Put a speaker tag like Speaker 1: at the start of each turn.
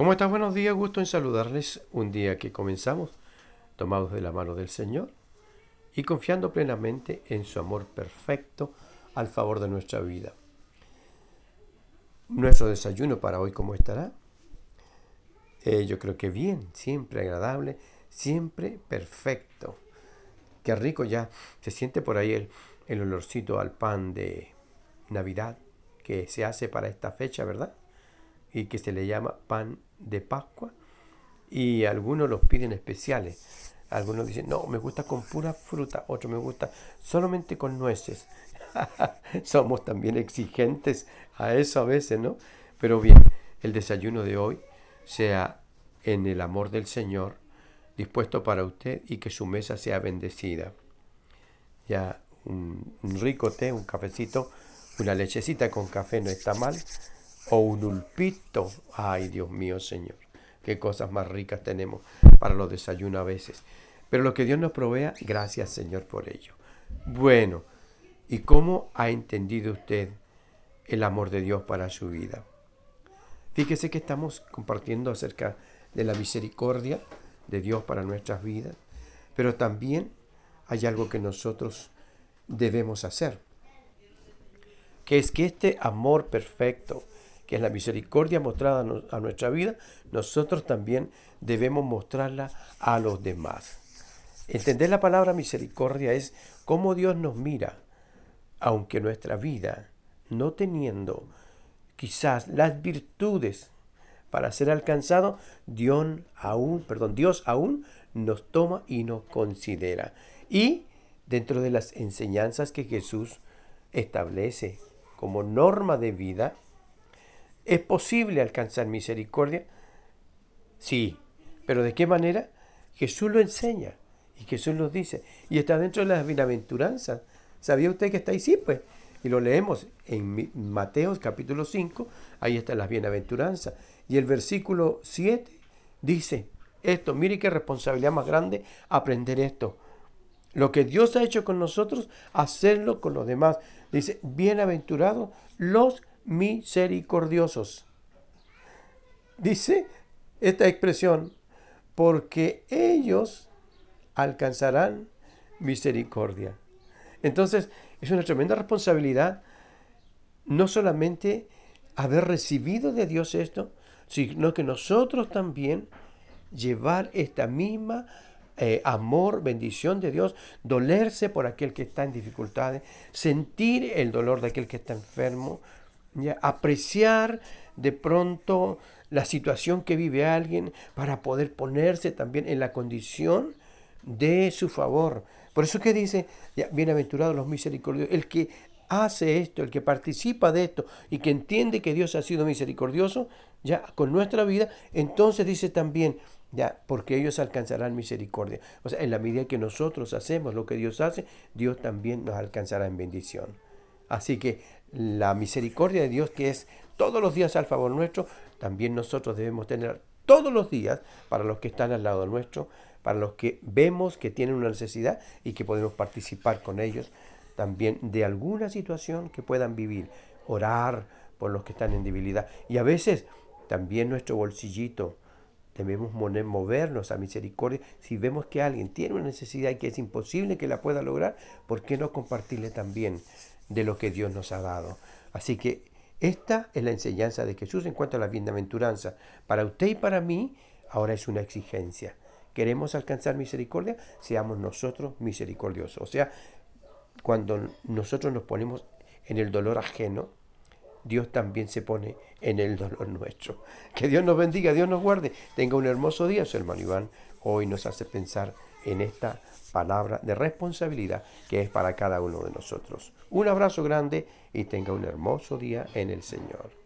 Speaker 1: ¿Cómo estás? Buenos días, gusto en saludarles un día que comenzamos tomados de la mano del Señor y confiando plenamente en su amor perfecto al favor de nuestra vida. Nuestro desayuno para hoy, ¿cómo estará? Eh, yo creo que bien, siempre agradable, siempre perfecto. Qué rico ya. Se siente por ahí el, el olorcito al pan de Navidad que se hace para esta fecha, ¿verdad? Y que se le llama pan de Pascua y algunos los piden especiales. Algunos dicen, no, me gusta con pura fruta, otro me gusta solamente con nueces. Somos también exigentes a eso a veces, ¿no? Pero bien, el desayuno de hoy sea en el amor del Señor, dispuesto para usted y que su mesa sea bendecida. Ya un rico té, un cafecito, una lechecita con café no está mal o un ulpito. Ay, Dios mío, Señor, qué cosas más ricas tenemos para los desayunos a veces. Pero lo que Dios nos provea, gracias, Señor, por ello. Bueno, ¿y cómo ha entendido usted el amor de Dios para su vida? Fíjese que estamos compartiendo acerca de la misericordia de Dios para nuestras vidas, pero también hay algo que nosotros debemos hacer, que es que este amor perfecto, que es la misericordia mostrada a nuestra vida, nosotros también debemos mostrarla a los demás. Entender la palabra misericordia es cómo Dios nos mira, aunque nuestra vida, no teniendo quizás las virtudes para ser alcanzado, Dios aún, perdón, Dios aún nos toma y nos considera. Y dentro de las enseñanzas que Jesús establece como norma de vida, ¿Es posible alcanzar misericordia? Sí, pero ¿de qué manera? Jesús lo enseña y Jesús lo dice. Y está dentro de las bienaventuranzas. ¿Sabía usted que está ahí? Sí, pues. Y lo leemos en Mateo capítulo 5, ahí están las bienaventuranzas. Y el versículo 7 dice esto, mire qué responsabilidad más grande aprender esto. Lo que Dios ha hecho con nosotros, hacerlo con los demás. Dice, bienaventurados los misericordiosos. Dice esta expresión, porque ellos alcanzarán misericordia. Entonces, es una tremenda responsabilidad no solamente haber recibido de Dios esto, sino que nosotros también llevar esta misma eh, amor, bendición de Dios, dolerse por aquel que está en dificultades, sentir el dolor de aquel que está enfermo, apreciar de pronto la situación que vive alguien para poder ponerse también en la condición de su favor. Por eso que dice, bienaventurados los misericordiosos, el que hace esto, el que participa de esto y que entiende que Dios ha sido misericordioso ya con nuestra vida, entonces dice también, ya, porque ellos alcanzarán misericordia. O sea, en la medida que nosotros hacemos lo que Dios hace, Dios también nos alcanzará en bendición. Así que la misericordia de Dios que es todos los días al favor nuestro, también nosotros debemos tener todos los días para los que están al lado nuestro, para los que vemos que tienen una necesidad y que podemos participar con ellos también de alguna situación que puedan vivir, orar por los que están en debilidad. Y a veces también nuestro bolsillito, debemos movernos a misericordia. Si vemos que alguien tiene una necesidad y que es imposible que la pueda lograr, ¿por qué no compartirle también de lo que Dios nos ha dado. Así que esta es la enseñanza de Jesús en cuanto a la bienaventuranza. Para usted y para mí ahora es una exigencia. ¿Queremos alcanzar misericordia? Seamos nosotros misericordiosos. O sea, cuando nosotros nos ponemos en el dolor ajeno, Dios también se pone en el dolor nuestro. Que Dios nos bendiga, Dios nos guarde. Tenga un hermoso día, su hermano Iván. Hoy nos hace pensar en esta palabra de responsabilidad que es para cada uno de nosotros. Un abrazo grande y tenga un hermoso día en el Señor.